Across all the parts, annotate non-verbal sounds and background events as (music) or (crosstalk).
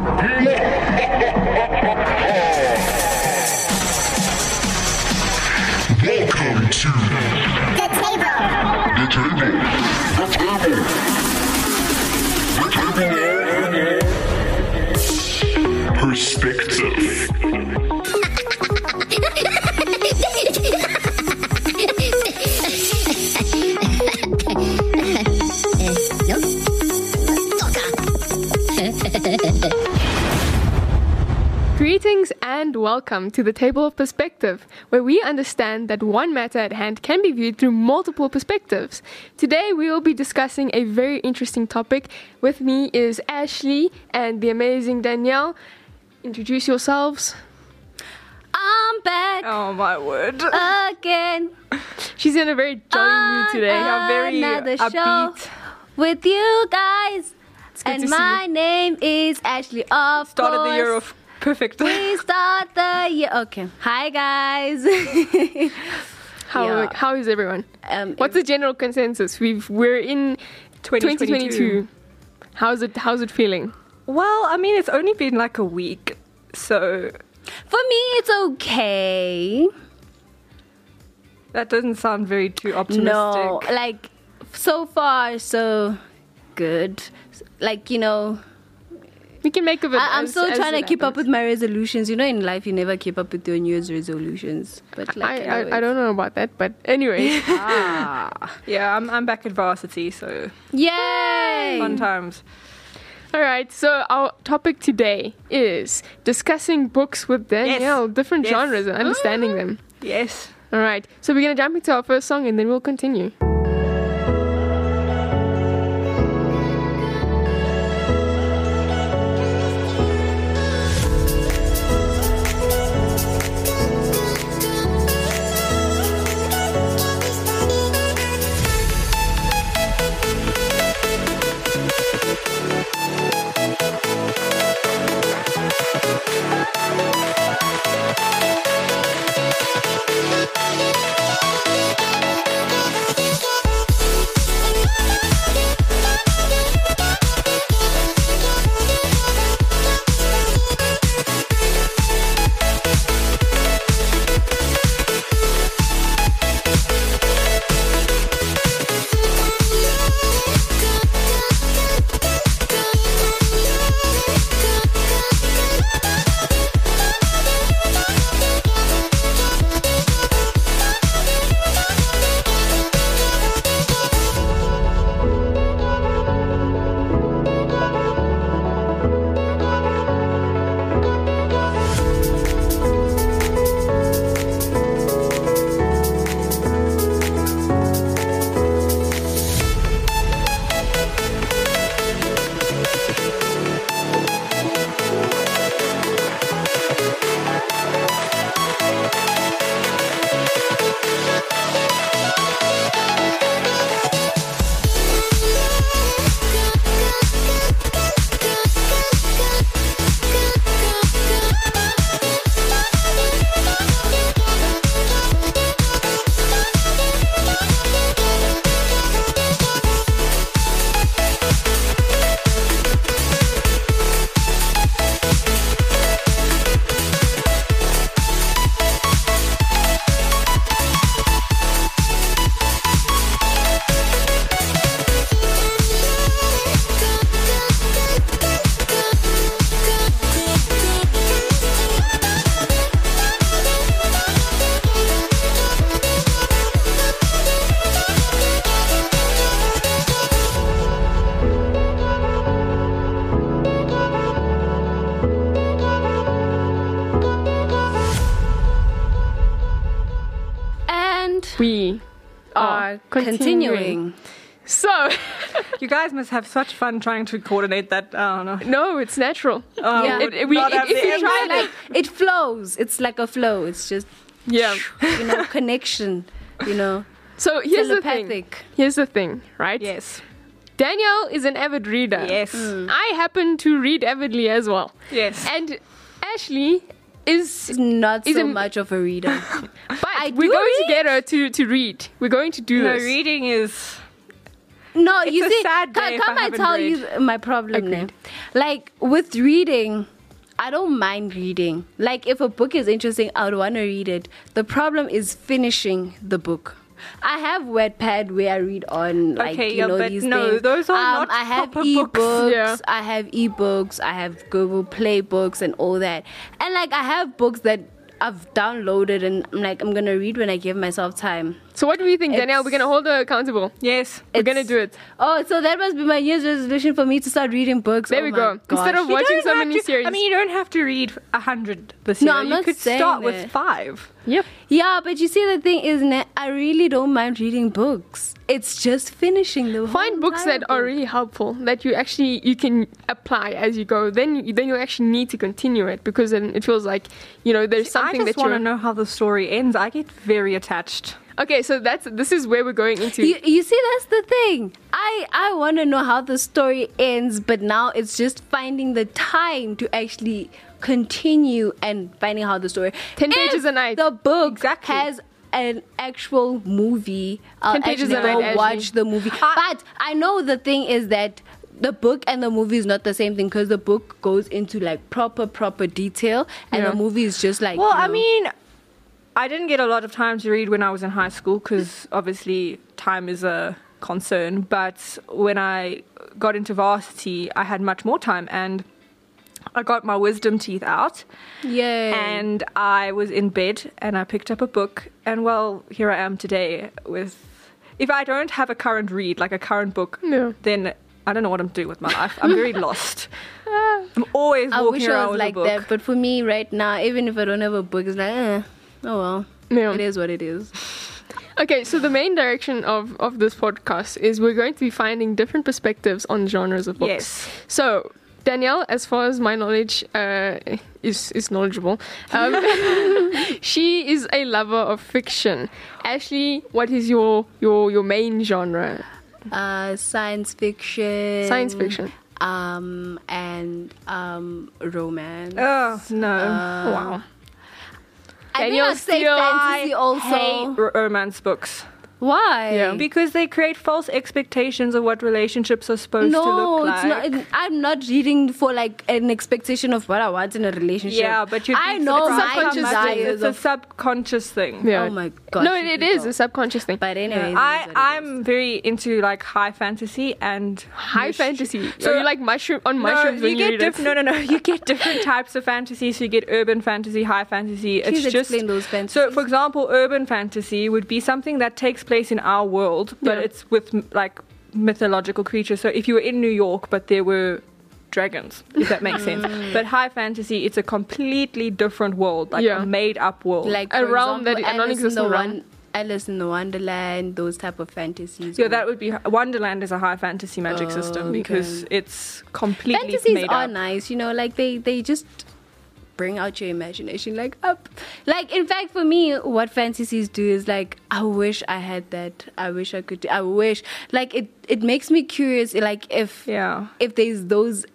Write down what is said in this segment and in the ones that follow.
Welcome welcome to the Table of Perspective, where we understand that one matter at hand can be viewed through multiple perspectives. Today we will be discussing a very interesting topic. With me is Ashley and the amazing Danielle. Introduce yourselves. I'm back Oh my word. again. She's in a very jolly mood today. on very another show upbeat. with you guys. good And to see my you. name is Ashley. Of Started course. the year off perfect. We start the year. Okay. Hi guys. (laughs) How Yeah. how is everyone? um, What's the general consensus? We've we're in 2022. How's it how's it feeling? Well, I mean, it's only been like a week, so for me, it's okay. that doesn't sound very too optimistic. No, like so far so good. Like you know, We can make of it. I, I'm as- still as trying to it keep up with my resolutions. You know, in life, you never keep up with your New Year's resolutions. But like, I, I. I don't know about that, but anyway. (laughs) Ah. (laughs) Yeah, I'm, I'm back at varsity, so Yay! fun times. All right, so our topic today is discussing books with Danielle, different Yes. genres and understanding them. Yes. All right, so we're going to jump into our first song and then we'll continue. Are continuing. So, (laughs) You guys must have such fun trying to coordinate that. I don't know. no, it's natural. Oh, Yeah. would It- we- it- if the we try like it flows. It's like a flow. It's just Yeah. you know (laughs) connection. You know, So here's the thing. Here's the thing, right? Yes. Danielle is an avid reader. Yes. Mm. I happen to read avidly as well. Yes. And Ashley is not Is so a- much of a reader. (laughs) but I we're going read. to to, to read. We're going to do no, this. reading is No, It's you a see, sad come, day if come I I tell read. you my problem. now. Like with reading, I don't mind reading. Like if a book is interesting, I would want to read it. The problem is finishing the book. I have Wattpad where I read on like Okay, you yeah, know but these no, things. those are um, not I have proper books. ebooks. Yeah. I have ebooks. I have Google Play books and all that. And like I have books that I've downloaded and I'm like I'm gonna read when I give myself time. So what do we think, Danielle? We're gonna hold her accountable. Yes. We're gonna do it. Oh, so that must be my year's resolution for me to start reading books. There Oh we go. Instead of You watching so many to- series. I mean, you don't have to read a hundred this No, year. I'm you not could saying start that. with five. yep. Yeah, but you see, the thing is, I really don't mind reading books. It's just finishing the Find books that are really helpful that you actually you can apply as you go. Then you, then you actually need to continue it because then it feels like you know there's something that you. I just that want to know how the story ends. I get very attached. Okay, so that's this is where we're going into. You, you see, that's the thing. I I want to know how the story ends, but now it's just finding the time to actually continue and finding how the story. 10 If pages a night. The book Exactly. has an actual movie. I'll 10 pages actually a night, watch the movie. but I know the thing is that the book and the movie is not the same thing because the book goes into like proper proper detail and Yeah. the movie is just like. Well, you I mean, I didn't get a lot of time to read when I was in high school because obviously time is a concern. But when I got into varsity, I had much more time and I got my wisdom teeth out yeah. and I was in bed and I picked up a book and well, here I am today with. If I don't have a current read, like a current book, Yeah. then I don't know what I'm doing with my life. I'm very (laughs) lost. I'm always I walking wish around I was with like a book. that, but for me right now, even if I don't have a book, it's like, eh, oh well, Yeah. it is what it is. Okay, so the main direction of, of this podcast is we're going to be finding different perspectives on genres of books. Yes. So, Danielle, as far as my knowledge uh, is is knowledgeable, um, (laughs) she is a lover of fiction. Ashley, what is your your your main genre? Uh, science fiction, Science fiction. um, and um, romance. Oh no! Uh, wow. I Danielle I'd say fantasy also. hate romance books Why? Yeah. because they create false expectations of what relationships are supposed no, to look it's like. not. I'm not reading for like an expectation of what I want in a relationship. yeah, but you I know my subconscious desires. It's a subconscious thing. Oh yeah. Oh my god. no, it, it is a subconscious thing. But anyway, I I'm very into like high fantasy and High myst- fantasy. So So- you like mushroom on No, mushrooms you when you get read diff- no, no, no. You get different (laughs) types of fantasy. So you get urban fantasy, high fantasy. Please it's just explain those fantasies. So, for example, urban fantasy would be something that takes place in our world, but Yeah. it's with like mythological creatures. So, if you were in New York, but there were dragons, if that makes sense. (laughs) Mm. But high fantasy, it's a completely different world, like Yeah. a made-up world. like A for realm that- Alice in the non-existent realm. Alice in the Wonderland, those type of fantasies. yeah, that would be Wonderland is a high fantasy magic Oh, system because okay. it's completely fantasies made are up. nice. You know, like they they just bring out your imagination like up like in fact for me what fantasies do is like i wish i had that i wish i could do, i wish like it it makes me curious like if Yeah. if there's those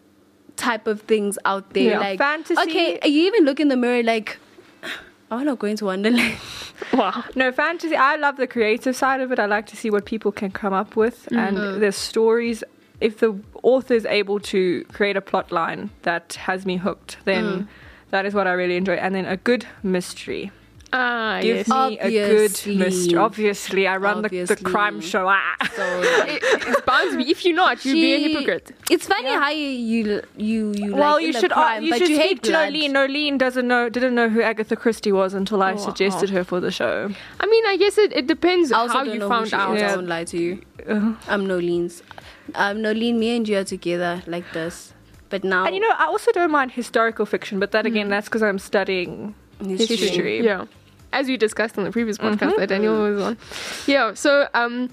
type of things out there Yeah, like fantasy- okay you even look in the mirror like (sighs) i want to go into wonderland (laughs) Wow. No, fantasy. I love the creative side of it. I like to see what people can come up with Mm-hmm. and their stories. If the author is able to create a plot line that has me hooked, then Mm. That is what I really enjoy. And then a good mystery. Ah, Give yes. me a good mystery. Obviously, I run the, the Obviously. crime show. Ah. so (laughs) It- it's bound to be. If you're not, you'd be a She- hypocrite. It's funny how you you you, you well, like you in the should uh, crime, you but should you speak hate to blood. Nolene. Nolene doesn't know didn't know who Agatha Christie was until I Oh, suggested her for the show. I mean, I guess it, it depends I also how don't you know found who she out. Is. Yeah. I won't lie to you. Uh, I'm Nolene's. Um, Nolene, me and you are together like this. But now, and you know, I also don't mind historical fiction, but that again, that's because I'm studying history. history. Yeah. As we discussed on the previous podcast that Daniel was on. Yeah, so um,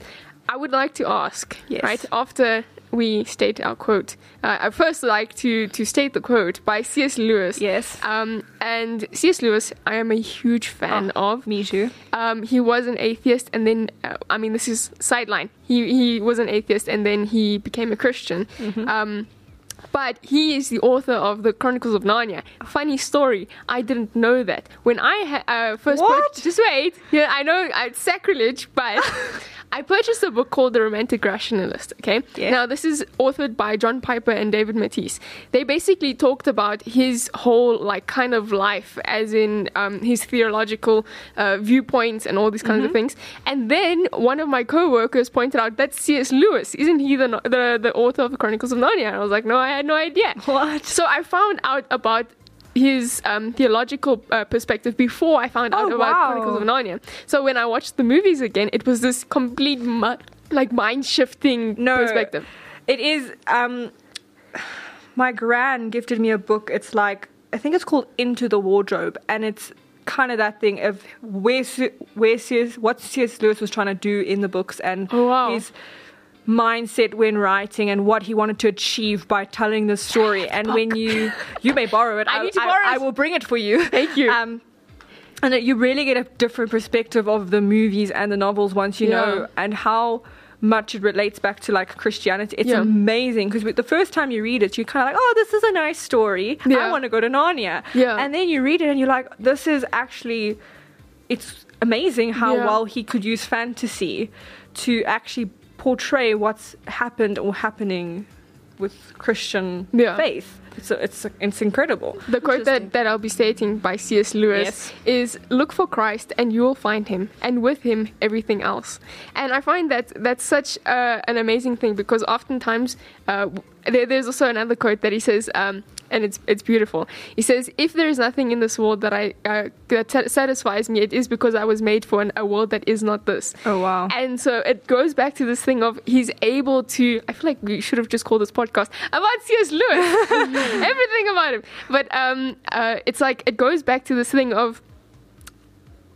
I would like to ask, Yes. right, after we state our quote, uh, I first like to, to state the quote by C.S. Lewis. Yes. Um, and C.S. Lewis, I am a huge fan Oh, of. Me too. Um, he was an atheist, and then uh, I mean, this is sideline. He he was an atheist, and then he became a Christian. Mm-hmm. Um, but he is the author of the Chronicles of Narnia. Funny story, I didn't know that when I ha- uh, first. What? Put, just wait. Yeah, I know it's sacrilege, but (laughs) I purchased a book called The Romantic Rationalist. Okay. Yeah. Now this is authored by John Piper and David Mathis. They basically talked about his whole like kind of life, as in um, his theological uh, viewpoints and all these kinds of things. And then one of my co-workers pointed out that C.S. Lewis isn't he the the, the author of the Chronicles of Narnia? And I was like, no, I had no idea. What? So I found out about his um, theological uh, perspective before I found out Oh, about wow. Chronicles of Narnia. So when I watched the movies again, it was this complete mu- like mind shifting No. perspective. It is. Um, my gran gifted me a book. It's like I think it's called Into the Wardrobe, and it's kind of that thing of where where C.S. what C.S. Lewis was trying to do in the books and Oh, wow. his mindset when writing and what he wanted to achieve by telling the story. And when you you may borrow it, (laughs) I need to borrow I it. will bring it for you. Thank you. Um, and that you really get a different perspective of the movies and the novels once you Yeah. know and how much it relates back to like Christianity. It's Yeah. amazing because the first time you read it, you're kind of like, oh, this is a nice story. Yeah. I want to go to Narnia. Yeah. And then you read it and you're like, this is actually, it's amazing how well he could use fantasy to actually portray what's happened or happening with Christian Yeah. faith. It's, it's, it's incredible. The quote that, that I'll be stating by C.S. Lewis Yes. is Look for Christ and you will find him, and with him, everything else. And I find that that's such uh, an amazing thing because oftentimes uh, there, there's also another quote that he says, um, and it's, it's beautiful. He says, If there is nothing in this world that, I, uh, that sa- satisfies me, it is because I was made for an, a world that is not this. Oh, wow. And so it goes back to this thing of he's able to. I feel like we should have just called this podcast about C.S. Lewis, (laughs) everything about him. But um, uh, it's like it goes back to this thing of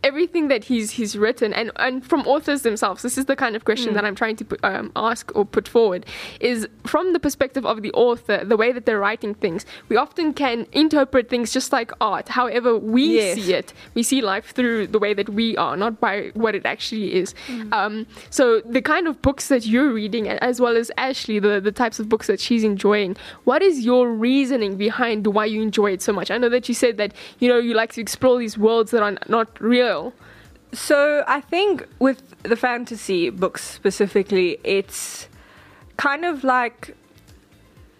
everything that he's he's written and and from authors themselves this is the kind of question that i'm trying to put, um, ask or put forward is from the perspective of the author the way that they're writing things we often can interpret things just like art. However we Yes. see it we see life through the way that we are not by what it actually is. Um, so the kind of books that you're reading as well as ashley the, the types of books that she's enjoying what is your reasoning behind why you enjoy it so much? I know that you said that you know you like to explore these worlds that are not real So I think with the fantasy books specifically, it's kind of like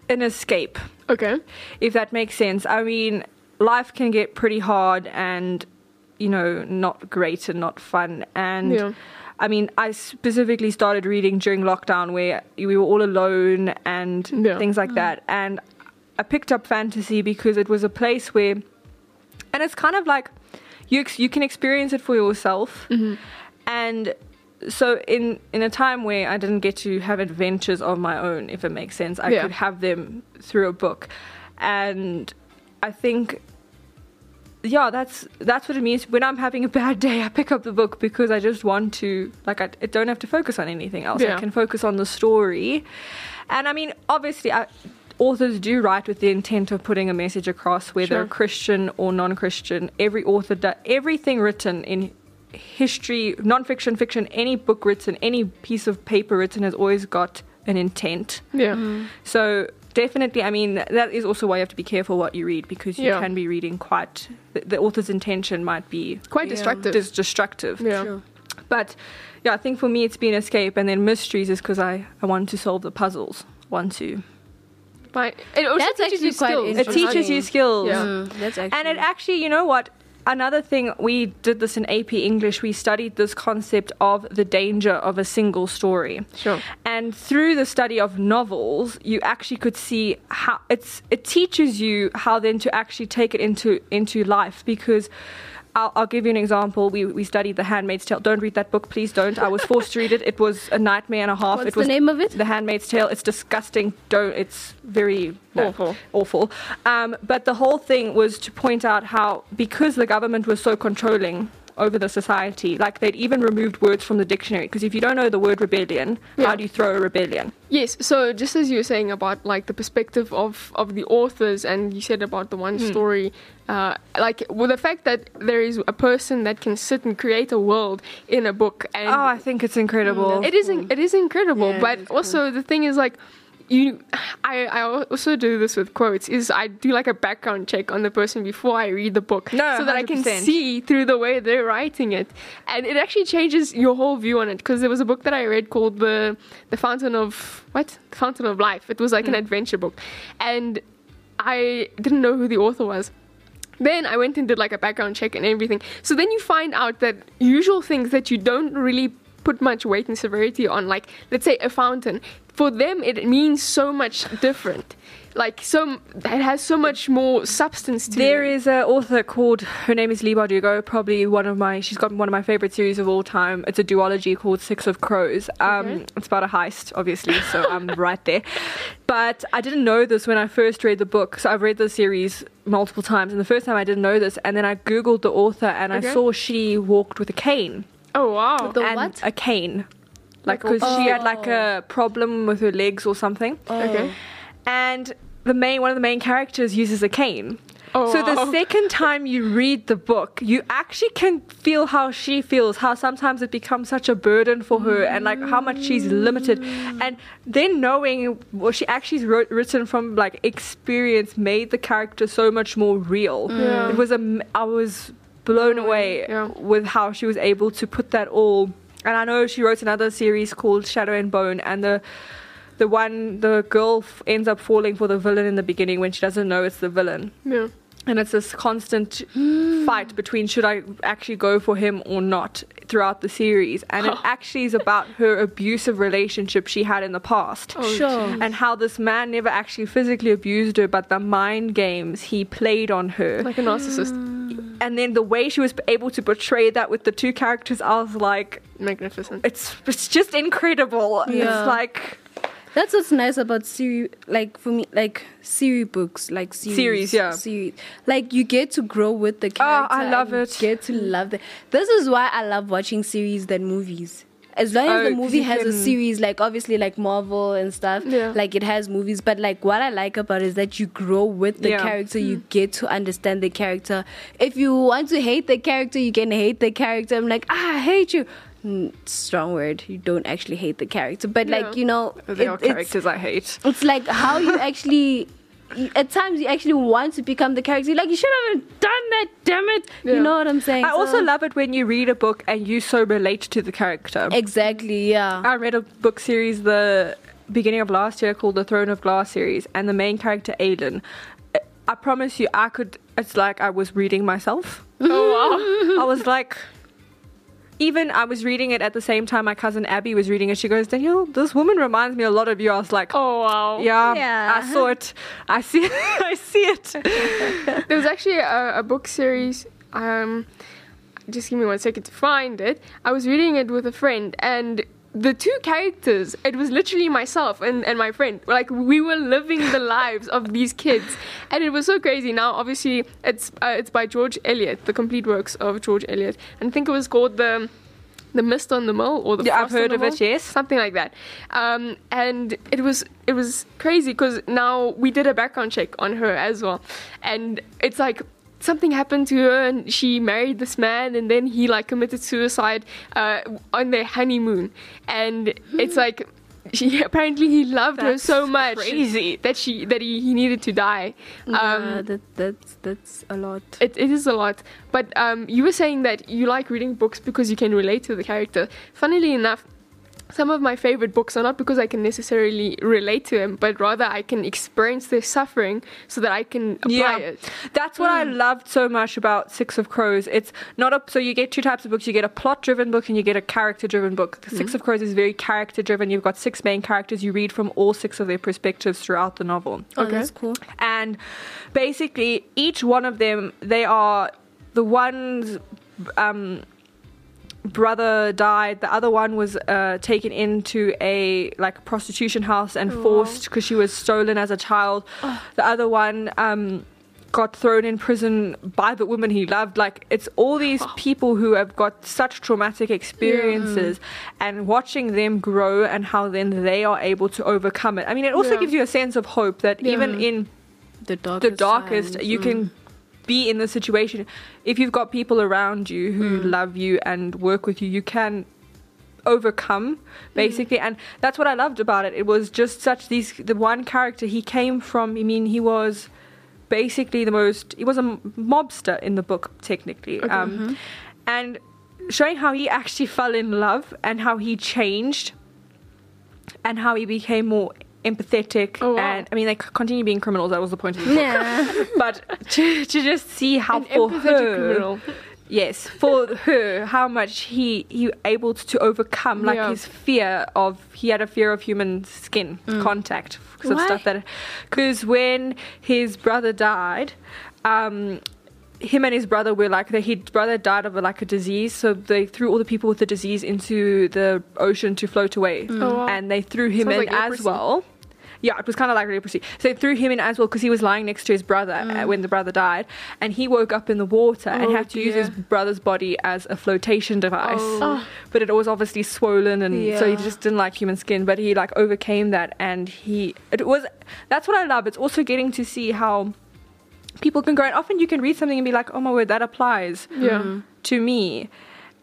an escape, okay if that makes sense. I mean, life can get pretty hard and, you know, not great and not fun. And Yeah. I mean, I specifically started reading during lockdown where we were all alone and Yeah. things like mm. that. And I picked up fantasy because it was a place where, and it's kind of like you ex- you can experience it for yourself, mm-hmm. and so in in a time where I didn't get to have adventures of my own, if it makes sense, I Yeah. could have them through a book, and I think. Yeah, that's that's what it means. When I'm having a bad day, I pick up the book because I just want to, like, I, I don't have to focus on anything else. Yeah. I can focus on the story, and I mean, obviously, I, authors do write with the intent of putting a message across, whether Sure. Christian or non-Christian. Every author does everything written in history, non-fiction, fiction, any book written, any piece of paper written has always got an intent. yeah mm. So definitely, I mean, that is also why you have to be careful what you read because you Yeah. can be reading quite. The, the author's intention might be quite Yeah. destructive dis- destructive. yeah True. But yeah, I think for me it's been escape, and then mysteries is because I I want to solve the puzzles. Want to. But it also That's teaches you skills. It teaches you skills. Yeah. Mm, that's actually. And it actually, you know what? Another thing, we did this in AP English. We studied this concept of the danger of a single story. Sure. And through the study of novels, you actually could see how it's it teaches you how then to actually take it into into life because. I'll, I'll give you an example. We, we studied The Handmaid's Tale. Don't read that book, please don't. I was forced to read it. It was a nightmare and a half. What's it was the name of it? The Handmaid's Tale. It's disgusting. Don't. It's very no, Awful. Awful. Um, but the whole thing was to point out how because the government was so controlling over the society, like they'd even removed words from the dictionary. Because if you don't know the word rebellion, Yeah. how do you throw a rebellion? Yes, so just as you were saying about like the perspective of, of the authors, and you said about the one story, uh, like with the fact that there is a person that can sit and create a world in a book, and Oh, I think it's incredible. it is in- it is incredible. Yeah, but it's also the thing is like you, I, I also do this with quotes. Is I do like a background check on the person before I read the book, No, so that I can see through the way they're writing it, and it actually changes your whole view on it. Because there was a book that I read called the the Fountain of what? The Fountain of Life. It was like an adventure book, and I didn't know who the author was. Then I went and did like a background check and everything. So then you find out that usual things that you don't really put much weight and severity on, like let's say a fountain, for them it means so much different. Like so, it has so much more substance to There it. is an author called her name is Leigh Bardugo, probably one of my she's got one of my favorite series of all time. It's a duology called Six of Crows. Um, Okay. It's about a heist, obviously, so I'm (laughs) right there. But I didn't know this when I first read the book. So I've read the series multiple times, and the first time I didn't know this, and then I googled the author and Okay. I saw she walked with a cane. Oh wow! The and what? A cane. Like Like a- because she had like oh. a problem with her legs or something, oh. okay. and the main one of the main characters uses a cane. Oh, So the oh. second (laughs) time you read the book, you actually can feel how she feels, how sometimes it becomes such a burden for her, and like how much she's limited. And then knowing what she actually wrote, written from like experience made the character so much more real. Yeah. It was a, I was blown away Yeah. with how she was able to put that all. And I know she wrote another series called Shadow and Bone, and the the one the girl f- ends up falling for the villain in the beginning when she doesn't know it's the villain Yeah. and it's this constant mm. fight between should I actually go for him or not throughout the series and it (gasps) actually is about her abusive relationship she had in the past Oh, Sure. and how this man never actually physically abused her but the mind games he played on her Like a narcissist. Mm. Mm. and then the way she was able to portray that with the two characters I was like Magnificent. it's it's just incredible Yeah. it's like That's what's nice about series, like for me, like series books, like series, Series, yeah. series. Like you get to grow with the Oh, character. I love and it. you Get to love the. This is why I love watching series than movies. As long as Oh, the movie has a series, like obviously like Marvel and stuff, Yeah. like it has movies. But like what I like about it is that you grow with the Yeah. character. You get to understand the character. If you want to hate the character, you can hate the character. I'm like, ah, I hate you. Mm, strong word. You don't actually hate the character, but Yeah. like you know, they it- are characters I hate it's like how you (laughs) actually. At times, you actually want to become the character. You're like you should have done that. Damn it! Yeah. You know what I'm saying? I also love it when you read a book and you so relate to the character. exactly. Yeah. I read a book series the beginning of last year called the Throne of Glass series, and the main character Aelin. I promise you, I could. It's like I was reading myself. Oh wow! (laughs) I was like, even I was reading it at the same time my cousin Abby was reading it. She goes, Daniel, this woman reminds me a lot of you. I was like, Oh wow! yeah, Yeah. I saw it. I see. (laughs) I see it. (laughs) There was actually a, a book series. Um, just give me one second to find it. I was reading it with a friend, and the two characters, it was literally myself and, and my friend. Like we were living the lives of these kids, and it was so crazy. Now, obviously, it's uh, it's by George Eliot, the complete works of George Eliot, and I think it was called the. The Mist on the Mill, or the Yeah, I've heard of it, yes. something like that. Um, and it was it was crazy because now we did a background check on her as well, and it's like something happened to her and she married this man and then he like committed suicide uh, on their honeymoon, and it's (gasps) like. She (laughs) apparently he loved her so much crazy. that she that he, he needed to die. Um, yeah, that that's that's a lot. it, it is a lot. But um, you were saying that you like reading books because you can relate to the character. Funnily enough, some of my favorite books are not because I can necessarily relate to them, but rather I can experience their suffering so that I can apply it. That's what I loved so much about Six of Crows. It's not a so you get two types of books. You get a plot-driven book and you get a character-driven book. The Six of Crows is very character-driven. You've got six main characters. You read from all six of their perspectives throughout the novel. Oh, Okay. that's cool. and basically each one of them they are the one's um, brother died the other one was uh, taken into a like prostitution house and forced because she was stolen as a child. The other one um, got thrown in prison by the woman he loved. Like it's all these people who have got such traumatic experiences and watching them grow and how then they are able to overcome it. I mean it also Yeah. gives you a sense of hope that even in The darkest. the darkest times, you mm. can be in the situation. If you've got people around you who Mm. love you and work with you you can overcome basically. And that's what i loved about it. It was just such these the one character he came from i mean he was basically the most he was a mobster in the book technically. Um, and showing how he actually fell in love and how he changed and how he became more empathetic Oh, wow. and i mean they c- continue being criminals that was the point of the book Yeah. (laughs) but to, to just see how An for her criminal. yes for her how much he he able to overcome like Yeah. his fear of he had a fear of human skin contact because of stuff that because when his brother died um him and his brother were like that. his brother died of a, like a disease so they threw all the people with the disease into the ocean to float away Oh, wow. and they threw him Sounds in like as well yeah, it was kind of like leprosy. So they threw him in as well because he was lying next to his brother uh, when the brother died, and he woke up in the water and Oh, had to use his brother's body as a flotation device. Oh. But it was obviously swollen, and so he just didn't like human skin. But he like overcame that, and he it was that's what I love. It's also getting to see how people can grow. And often you can read something and be like, "Oh my word, that applies Yeah. to me,"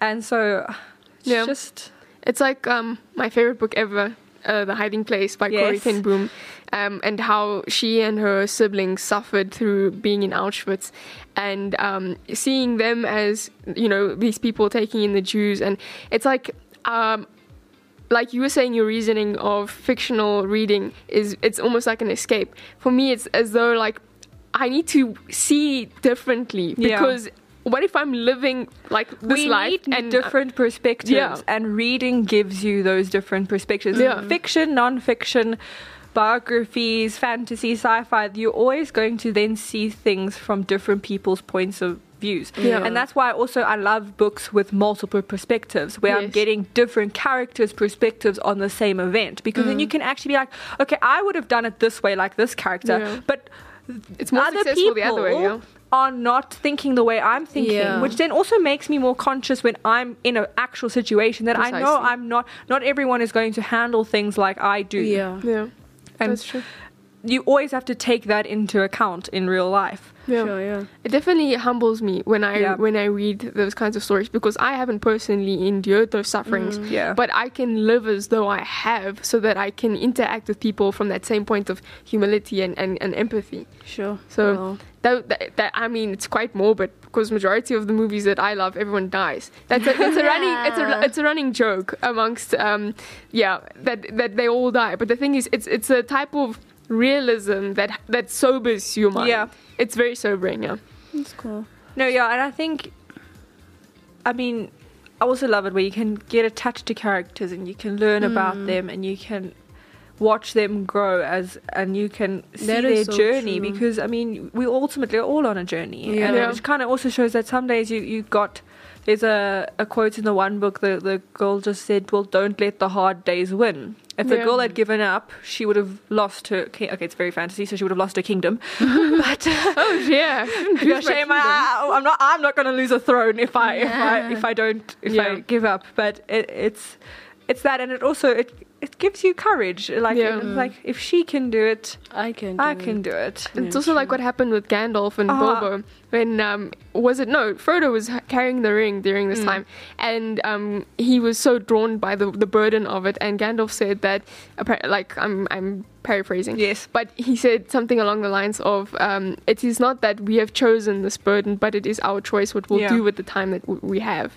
and so it's Yeah. just It's like um, my favorite book ever, uh, The Hiding Place by Corrie Yes. Ten Boom, um, and how she and her siblings suffered through being in Auschwitz, and um, seeing them as you know these people taking in the Jews, and it's like. Um, like you were saying, your reasoning of fictional reading is it's almost like an escape. For me, it's as though like I need to see differently Yeah. because what if I'm living like this we life and uh, different perspectives, Yeah. and reading gives you those different perspectives. Yeah. Fiction, non-fiction, biographies, fantasy, sci-fi. You're always going to then see things from different people's points of views, Yeah. and that's why also I love books with multiple perspectives, where I'm getting different characters' perspectives on the same event, because then mm. you can actually be like, okay, I would have done it this way, like this character, Yeah. but it's more other successful people the other way. Yeah. are not thinking the way I'm thinking, Yeah. which then also makes me more conscious when I'm in an actual situation that I know I'm not. Not everyone is going to handle things like I do. Yeah. Yeah, and that's true. You always have to take that into account in real life. Yeah. Sure, yeah. It definitely humbles me when I Yeah. when I read those kinds of stories because I haven't personally endured those sufferings. Yeah. But I can live as though I have so that I can interact with people from that same point of humility and, and, and empathy. Sure. So Well, that, that, that I mean it's quite morbid because majority of the movies that I love everyone dies. That's a, it's a (laughs) running it's a it's a running joke amongst um yeah that that they all die. But the thing is it's it's a type of realism that that sobers your mind. Yeah. It's very sobering, yeah. that's cool. No, yeah, and I think, I mean, I also love it where you can get attached to characters and you can learn about Mm. them and you can watch them grow as and you can see That their so journey true. because I mean we ultimately are all on a journey Yeah. and Yeah. it kind of also shows that some days you you got there's a, a quote in the one book the the girl just said well don't let the hard days win if the Yeah. girl had given up she would have lost her ki- okay it's very fantasy so she would have lost her kingdom (laughs) but uh, Oh yeah. (laughs) yeah, shame. I, I'm not. I'm not going to lose a throne if I if I if I don't if I give up. But it, it's it's that, and it also it it gives you courage. Like Yeah. like if she can do it, I can. Do I it. can do it. It's Yeah, also like what happened with Gandalf and Uh-huh. Bilbo when um was it no Frodo was carrying the ring during this Mm. time and um he was so drawn by the the burden of it and Gandalf said that like I'm I'm paraphrasing Yes. but he said something along the lines of um it is not that we have chosen this burden but it is our choice what we'll Yeah. do with the time that w- we have.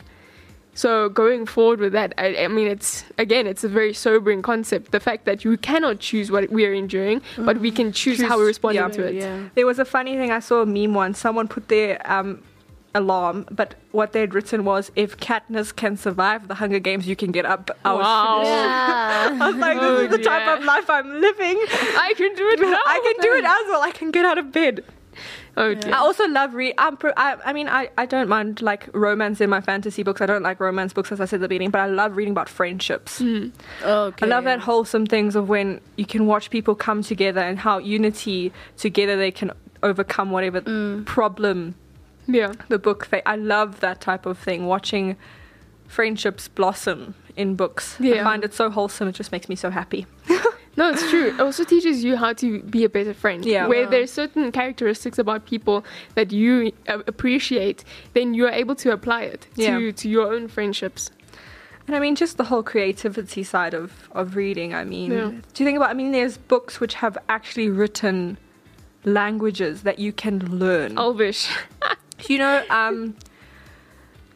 So going forward with that, I, I mean, it's again, it's a very sobering concept. The fact that you cannot choose what we are enduring, but we can choose, how we Choose- respond yeah. to it. Yeah. There was a funny thing. I saw a meme once. Someone put their um alarm, but what they'd written was, "If Katniss can survive the Hunger Games, you can get up." I was Wow. finished. (laughs) Yeah. I was like, Oh, "This is the type of life I'm living." I can do it now. (laughs) I can do it as well. I can get out of bed. Oh dear. I also love read. I'm pro- I, I mean, I, I don't mind like romance in my fantasy books. I don't like romance books, as I said at the beginning, but I love reading about friendships. Hmm. Okay. I love that wholesome things of when you can watch people come together and how unity together they can overcome whatever problem Yeah. the book. Fa- I love that type of thing. Watching friendships blossom in books. I find it so wholesome. It just makes me so happy. (laughs) No, it's true. It also teaches you how to be a better friend. Yeah. Where Yeah. there's certain characteristics about people that you uh, appreciate, then you're able to apply it to, to your own friendships. And I mean, just the whole creativity side of, of reading. I mean, Yeah. do you think about? I mean, there's books which have actually written languages that you can learn. Elvish. You know, um, (laughs)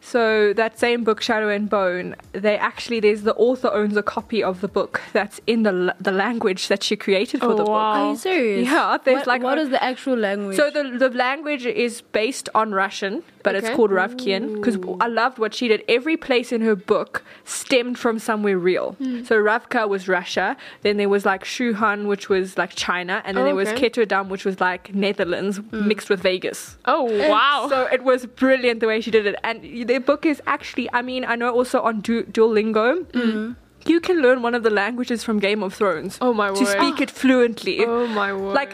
so that same book, Shadow and Bone, they actually there's the author owns a copy of the book that's in the the language that she created for Oh, the wow. Are book. you serious? Yeah, there's what, like what a- is the actual language? So the the language is based on Russian, but it's called Ravkian because I loved what she did. Every place in her book stemmed from somewhere real. Hmm. So Ravka was Russia, then there was like Shuhan, which was like China, and then Oh, there was okay. Ketterdam, which was like Netherlands mixed with Vegas. Oh wow. So it was brilliant the way she did it. And their book is actually, I mean, I know also on du- Duolingo, you can learn one of the languages from Game of Thrones oh my to speak it fluently. Oh my word. Like,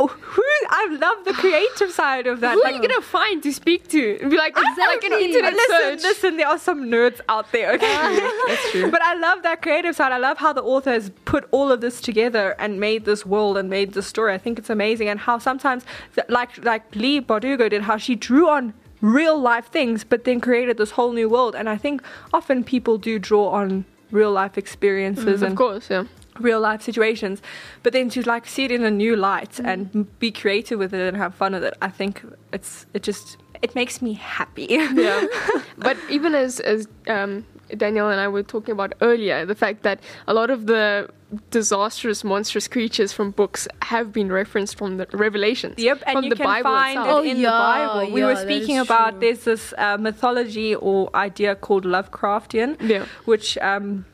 oh, who? I love the creative side of that. Who like, are you gonna find to speak to? Be like, it's like an Exactly. internet listen, search. listen, there are some nerds out there, okay? Ah, that's true. (laughs) But I love that creative side. I love how the author has put all of this together and made this world and made this story. I think it's amazing. And how sometimes, like like Leigh Bardugo did, how she drew on real life things, but then created this whole new world. And I think often people do draw on real life experiences mm, Of and course, yeah. Real life situations, but then to like see it in a new light Mm. and be creative with it and have fun with it. I think it's it just it makes me happy. yeah. (laughs) but even as as um, Danielle and I were talking about earlier, the fact that a lot of the disastrous, monstrous creatures from books have been referenced from the Revelations. Yep, and from you the can Bible find itself. Oh, it in yeah, the Bible. We yeah, were speaking about true. there's this uh, mythology or idea called Lovecraftian, Yeah. which um,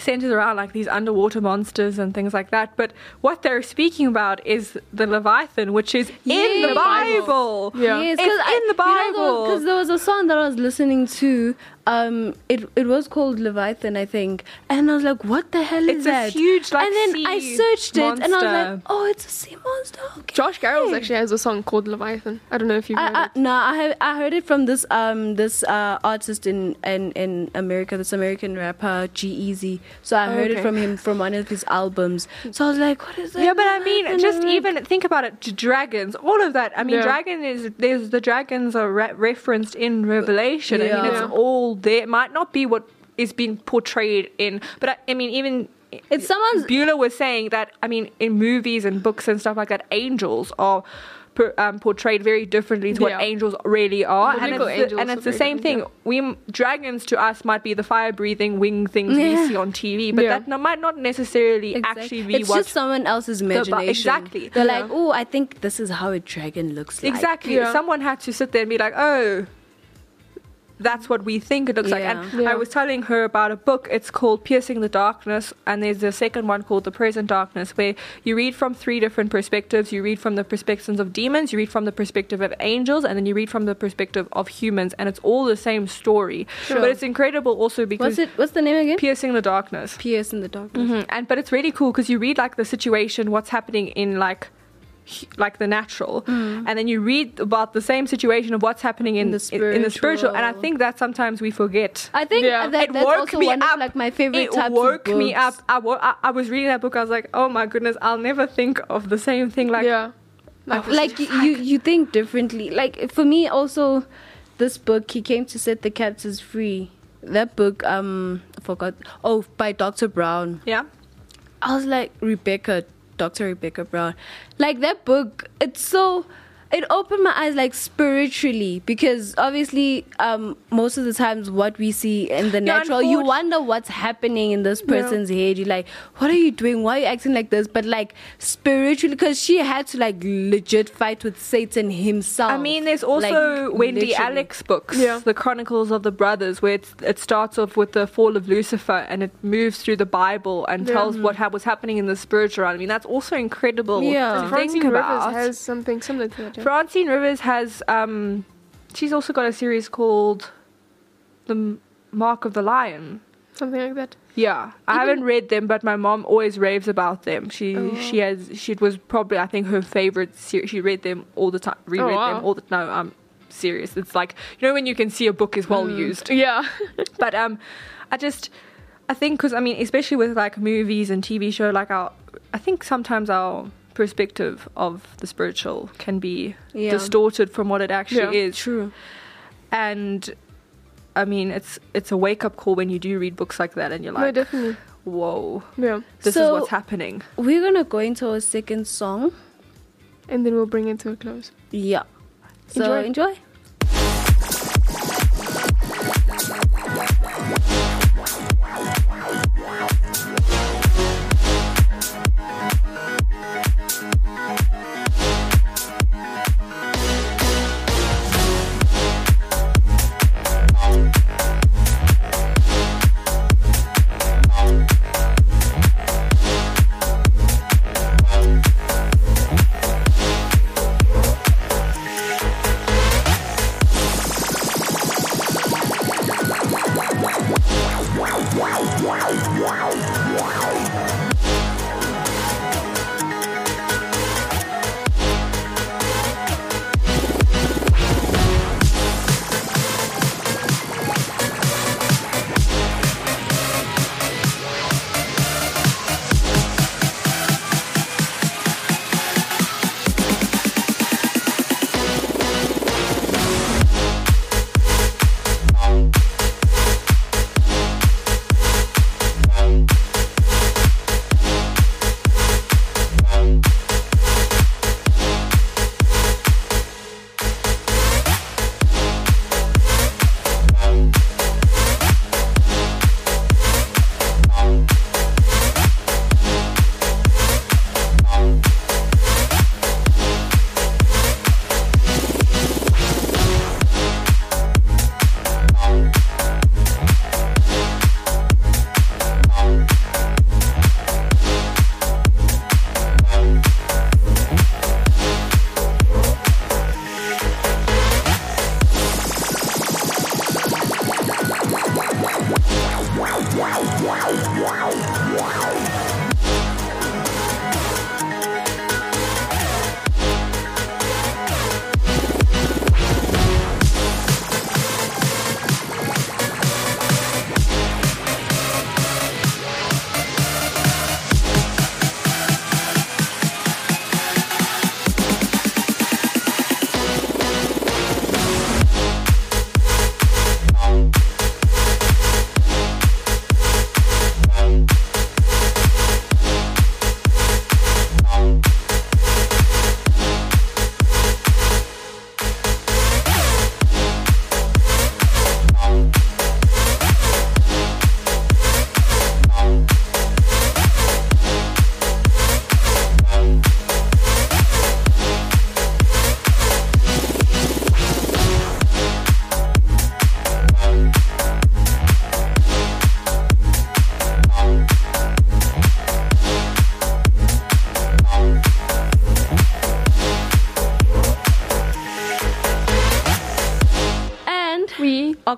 centers around like these underwater monsters and things like that. But what they're speaking about is the Leviathan, which is in the Bible. Yeah. Yes, It's in the Bible. Because there was a song that I was listening to. Um, it it was called Leviathan, I think, and I was like, "What the hell is that? It's a huge, like, and then I searched it, and I was like, "Oh, it's a sea monster." Okay. Josh Garrels actually has a song called Leviathan. I don't know if you've heard I, I, it. no, I have I heard it from this um this uh artist in in in America, this American rapper G-Eazy. So I heard Okay. it from him from one of his albums. So I was like, "What is that?" Yeah, but I mean, Leviathan?" just even think about it. Dragons, all of that. I mean, Yeah. dragon is there's the dragons are re- referenced in Revelation. I mean, it's all there. It might not be what is being portrayed in, but I, I mean, even It's someone's- Bueller was saying that. I mean, in movies and books and stuff like that, angels are. Per, um, portrayed very differently to what angels really are, and it's, the, and it's the same thing. different, We dragons to us might be the fire-breathing wing things we see on TV, but Yeah. that no, might not necessarily Exactly. actually be it's what just someone else's imagination. exactly. They're Yeah. like, oh, I think this is how a dragon looks like. Exactly. Yeah. Someone had to sit there and be like, oh, that's what we think it looks like. And Yeah. I was telling her about a book. It's called Piercing the Darkness. And there's a second one called The Present Darkness, where you read from three different perspectives. You read from the perspectives of demons, you read from the perspective of angels, and then you read from the perspective of humans. And it's all the same story. Sure. But it's incredible also because What's it? What's the name again? Piercing the Darkness. Piercing the darkness. Mhm. And but it's really cool because you read like the situation, what's happening in like like the natural, and then you read about the same situation of what's happening in In the in the spiritual. And I think that sometimes we forget. I think Yeah. that, it that's woke also me one up. of like my favorite it types woke of me up. I, wo- I, I was reading that book. I was like, oh my goodness, I'll never think of the same thing. Like, yeah. Like, like you, you you think differently like for me also this book he came to set the captives free that book um i forgot oh by dr brown yeah, i was like rebecca dr rebecca brown. Like that book it's so it opened my eyes like spiritually because obviously um most of the times what we see in the Yeah, natural you wonder what's happening in this person's head you're like what are you doing why are you acting like this but like spiritually because she had to like legit fight with satan himself I mean, there's also Like, Wendy literally. Alec's books, Yeah. the Chronicles of the Brothers, where it's, it starts off with the fall of Lucifer and it moves through the Bible and Yeah. tells what ha- was happening in the spiritual. realm. I mean, that's also incredible Yeah. to think Francine Rivers about. has something similar to that. Francine Rivers has, um, she's also got a series called The Mark of the Lion. Something like that. Yeah, I haven't read them, but my mom always raves about them. She Oh. she has she was probably I think her favorite series. She read them all the time, reread Oh, wow. them all the. No, I'm serious. It's like you know when you can see a book is well Mm. used. (laughs) Yeah. But um, I just I think because I mean especially with like movies and TV show like our I think sometimes our perspective of the spiritual can be Yeah. distorted from what it actually Yeah, is true and I mean, it's it's a wake up call when you do read books like that, and you're no, like, definitely. whoa, Yeah. this So- is what's happening. We're gonna go into our second song. And then we'll bring it to a close. Yeah. So Enjoy. enjoy.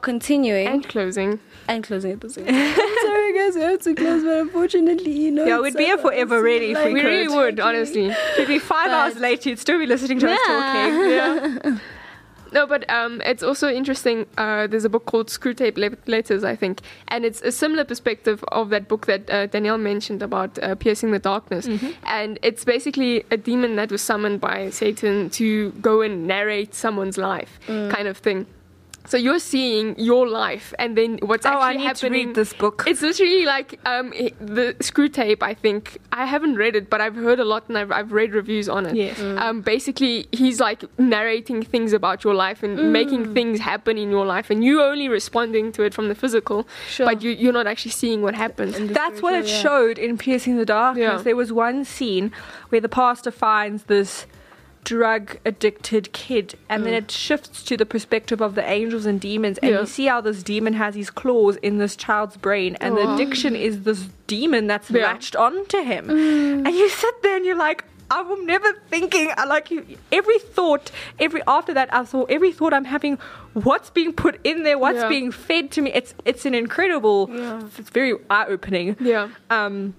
Continuing and closing. and closing at the same (laughs) time. I'm sorry, guys, I have to close, but unfortunately, you know. Yeah, we'd be here forever, really, if like- we We really would, honestly. It'd be five But- hours later, you'd still be listening to us talking. Yeah. (laughs) No, but um, it's also interesting. Uh, there's a book called Screwtape Le- Letters, I think, and it's a similar perspective of that book that uh, Danielle mentioned about uh, piercing the darkness. And it's basically a demon that was summoned by Satan to go and narrate someone's life, kind of thing. So you're seeing your life, and then what's actually Oh, actually I need to happening. read this book. It's literally like um, the Screwtape. I think I haven't read it, but I've heard a lot and I've, I've read reviews on it. Yes. Um, basically, he's like narrating things about your life and Mm. making things happen in your life, and you only responding to it from the physical, Sure. but you, you're not actually seeing what happens. That's what it yeah. showed in Piercing the Darkness. Yeah. There was one scene where the pastor finds this drug addicted kid and then it shifts to the perspective of the angels and demons and Yeah. you see how this demon has his claws in this child's brain and the Oh. addiction is this demon that's Yeah. latched onto him and you sit there and you're like I'm never thinking I like you every thought every after that I thought every thought I'm having what's being put in there what's Yeah. being fed to me it's it's an incredible Yeah. it's very eye opening Yeah. um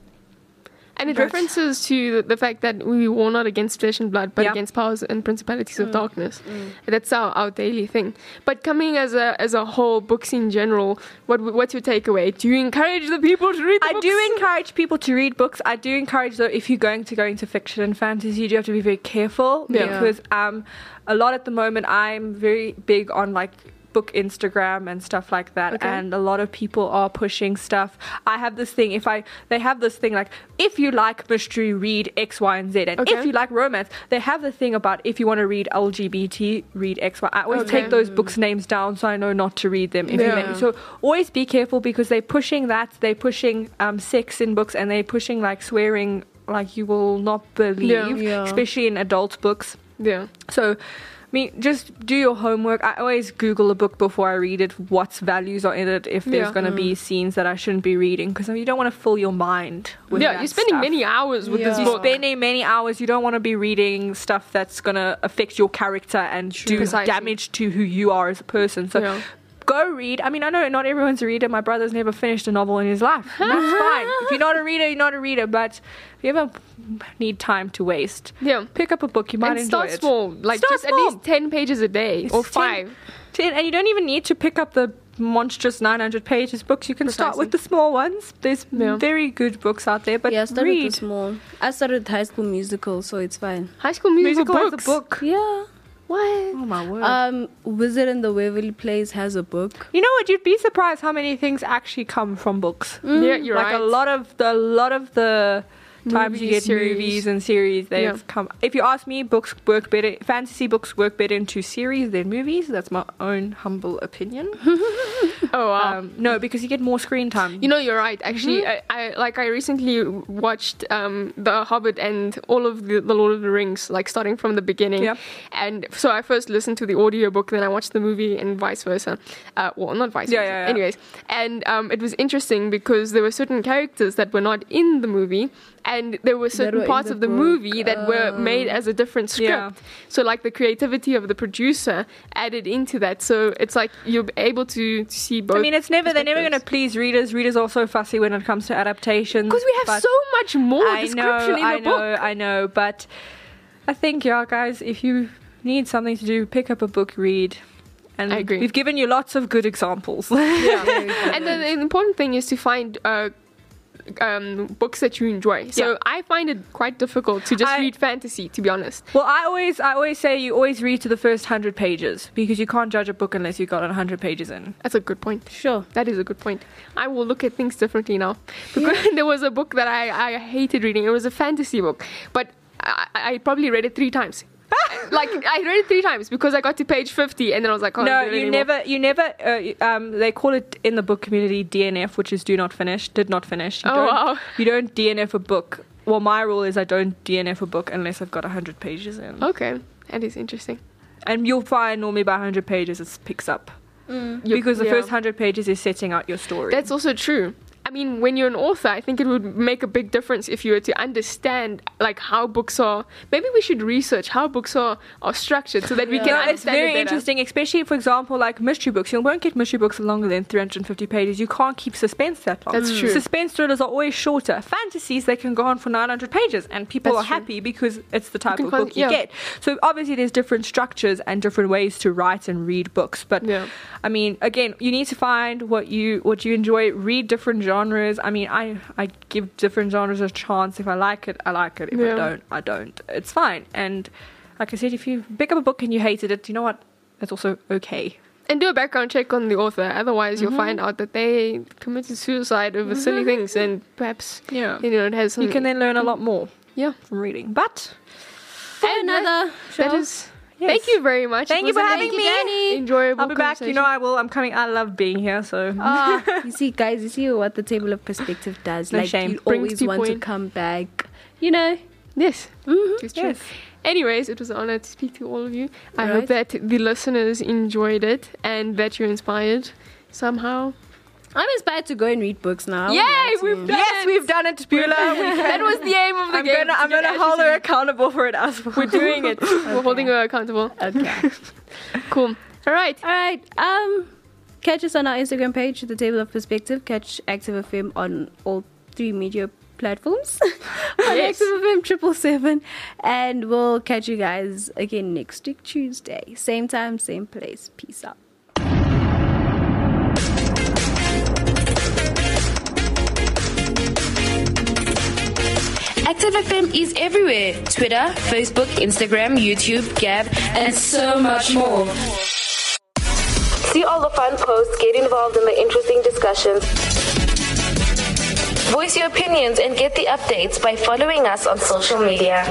And it But- references to the, the fact that we war not against flesh and blood, but against powers and principalities of darkness. That's our, our daily thing. But coming as a as a whole, books in general, what what's your takeaway? Do you encourage the people to read? The I books? do encourage people to read books. I do encourage though if you're going to go into fiction and fantasy, you do have to be very careful Yeah. because um, a lot at the moment I'm very big on like book Instagram and stuff like that, Okay. and a lot of people are pushing stuff. I have this thing. If I they have this thing like if you like mystery, read X, Y, and Z, and Okay. if you like romance, they have the thing about if you want to read LGBT, read X, Y. I always Okay. take those books names down so I know not to read them. Yeah. So always be careful because they're pushing that. They're pushing um, sex in books and they're pushing like swearing like you will not believe, Yeah. especially in adult books. Yeah. So, mean, just do your homework. I always Google a book before I read it, what values are in it, if there's Yeah. going to be mm. scenes that I shouldn't be reading, because you don't want to fill your mind with yeah, you're spending stuff. many hours with this You're Spending many hours, you don't want to be reading stuff that's going to affect your character and do Precisely. damage to who you are as a person. So, Yeah. Go read. I mean, I know not everyone's a reader. My brother's never finished a novel in his life. (laughs) That's fine. If you're not a reader, you're not a reader. But if you ever need time to waste, Yeah. pick up a book. You might and enjoy start it. small, like Start just small. at least ten pages a day or It's 10 five. 10, and you don't even need to pick up the monstrous 900 pages books. You can start with the small ones. There's Yeah. very good books out there, but yeah, I started read. with small. I started High School Musical, so it's fine. High School Musical, Musical has books. a book. Yeah. What? Oh my word. Um, Wizard and the Waverly Place has a book. you know what? You'd be surprised how many things actually come from books. Yeah, you're like right. a lot of the a lot of the times you get series. movies and series they've Yeah. come if you ask me books work better fantasy books work better into series than movies that's my own humble opinion (laughs) Oh wow. um, no because you get more screen time You know, you're right. Actually, Mm-hmm. I, I like I recently watched um, The Hobbit and all of the, the Lord of the Rings, like starting from the beginning. Yep. And so I first listened to the audiobook, then I watched the movie, and vice versa. Uh, well, not vice Yeah, versa. yeah, yeah. Anyways, and um, it was interesting because there were certain characters that were not in the movie, and there were certain parts the of the book. movie that were made as a different script. Yeah. So like the creativity of the producer added into that. So it's like you're able to, to see both. I mean, it's never they're never going to please readers. Readers are so fussy when it comes to adaptations Because we have so much more I description know, in I the know, book. I know, but I think, yeah, guys, if you need something to do, pick up a book, read. And I agree. we've given you lots of good examples. (laughs) and then the important thing is to find uh, um, books that you enjoy. So Yeah. I find it quite difficult to just I- read fantasy, to be honest. well, I always, I always say you always read to the first hundred pages because you can't judge a book unless you've got hundred pages in. That's a good point. Sure. That is a good point. I will look at things differently now. Because (laughs) there was a book that I, I hated reading. It was a fantasy book, but I, I probably read it three times. (laughs) like I read it three times because I got to page fifty and then I was like, oh, no, you never, you never. Uh, um, they call it in the book community DNF, which is do not finish, did not finish. You Oh, don't, wow. You don't DNF a book. Well, my rule is I don't DNF a book unless I've got hundred pages in. Okay, that is interesting. And you'll find normally by 100 pages it picks up. You- because the yeah. first 100 pages is setting out your story. That's also true. I mean, when you're an author, I think it would make a big difference if you were to understand like how books are. Maybe we should research how books are, are structured so that we can No, it's very it interesting, especially for example, like mystery books. You won't get mystery books longer than 350 pages. You can't keep suspense that long. That's true. Suspense thrillers are always shorter. Fantasies they can go on for 900 pages, and people That's are true. happy because it's the type of book you yeah. get. So obviously, there's different structures and different ways to write and read books. But Yeah. I mean, again, you need to find what you what you enjoy. Read different genres. I mean, I I give different genres a chance. If I like it, I like it. If Yeah. I don't, I don't. It's fine. And like I said, if you pick up a book and you hated it, you know what? That's also okay. And do a background check on the author. Otherwise, you'll mm-hmm. find out that they committed suicide over silly mm-hmm. things, and perhaps Yeah. you know it has. You can then learn a mm. lot more yeah. from reading. But And that- another That show. Is. Thank you very much. Thank you for having me. Enjoyable. I'll be back. You know, I will. I'm coming. I love being here. So Ah, (laughs) you see, guys, you see what the table of perspective does. No like shame. you Brings always want to come back. You know. Yes. Mhm. It's true. Yes. Anyways, it was an honor to speak to all of you. I hope that the listeners enjoyed it and that you're inspired somehow. I'm inspired to go and read books now. I would Yay, like we've done yes, it. we've done it, Beulah. We that was the aim of the I'm game. gonna. I'm gonna hold her accountable for it as well. We're doing it. (laughs) We're holding her accountable. Okay. (laughs) Cool. All right. All right. Um, catch us on our Instagram page, The Table of Perspective. Catch Active FM on all three media platforms. (laughs) on Yes. Active FM triple seven, and we'll catch you guys again next week Tuesday, same time, same place. Peace out. Active FM is everywhere Twitter, Facebook, Instagram, YouTube, Gab, and so much more. See all the fun posts, get involved in the interesting discussions. Voice your opinions and get the updates by following us on social media.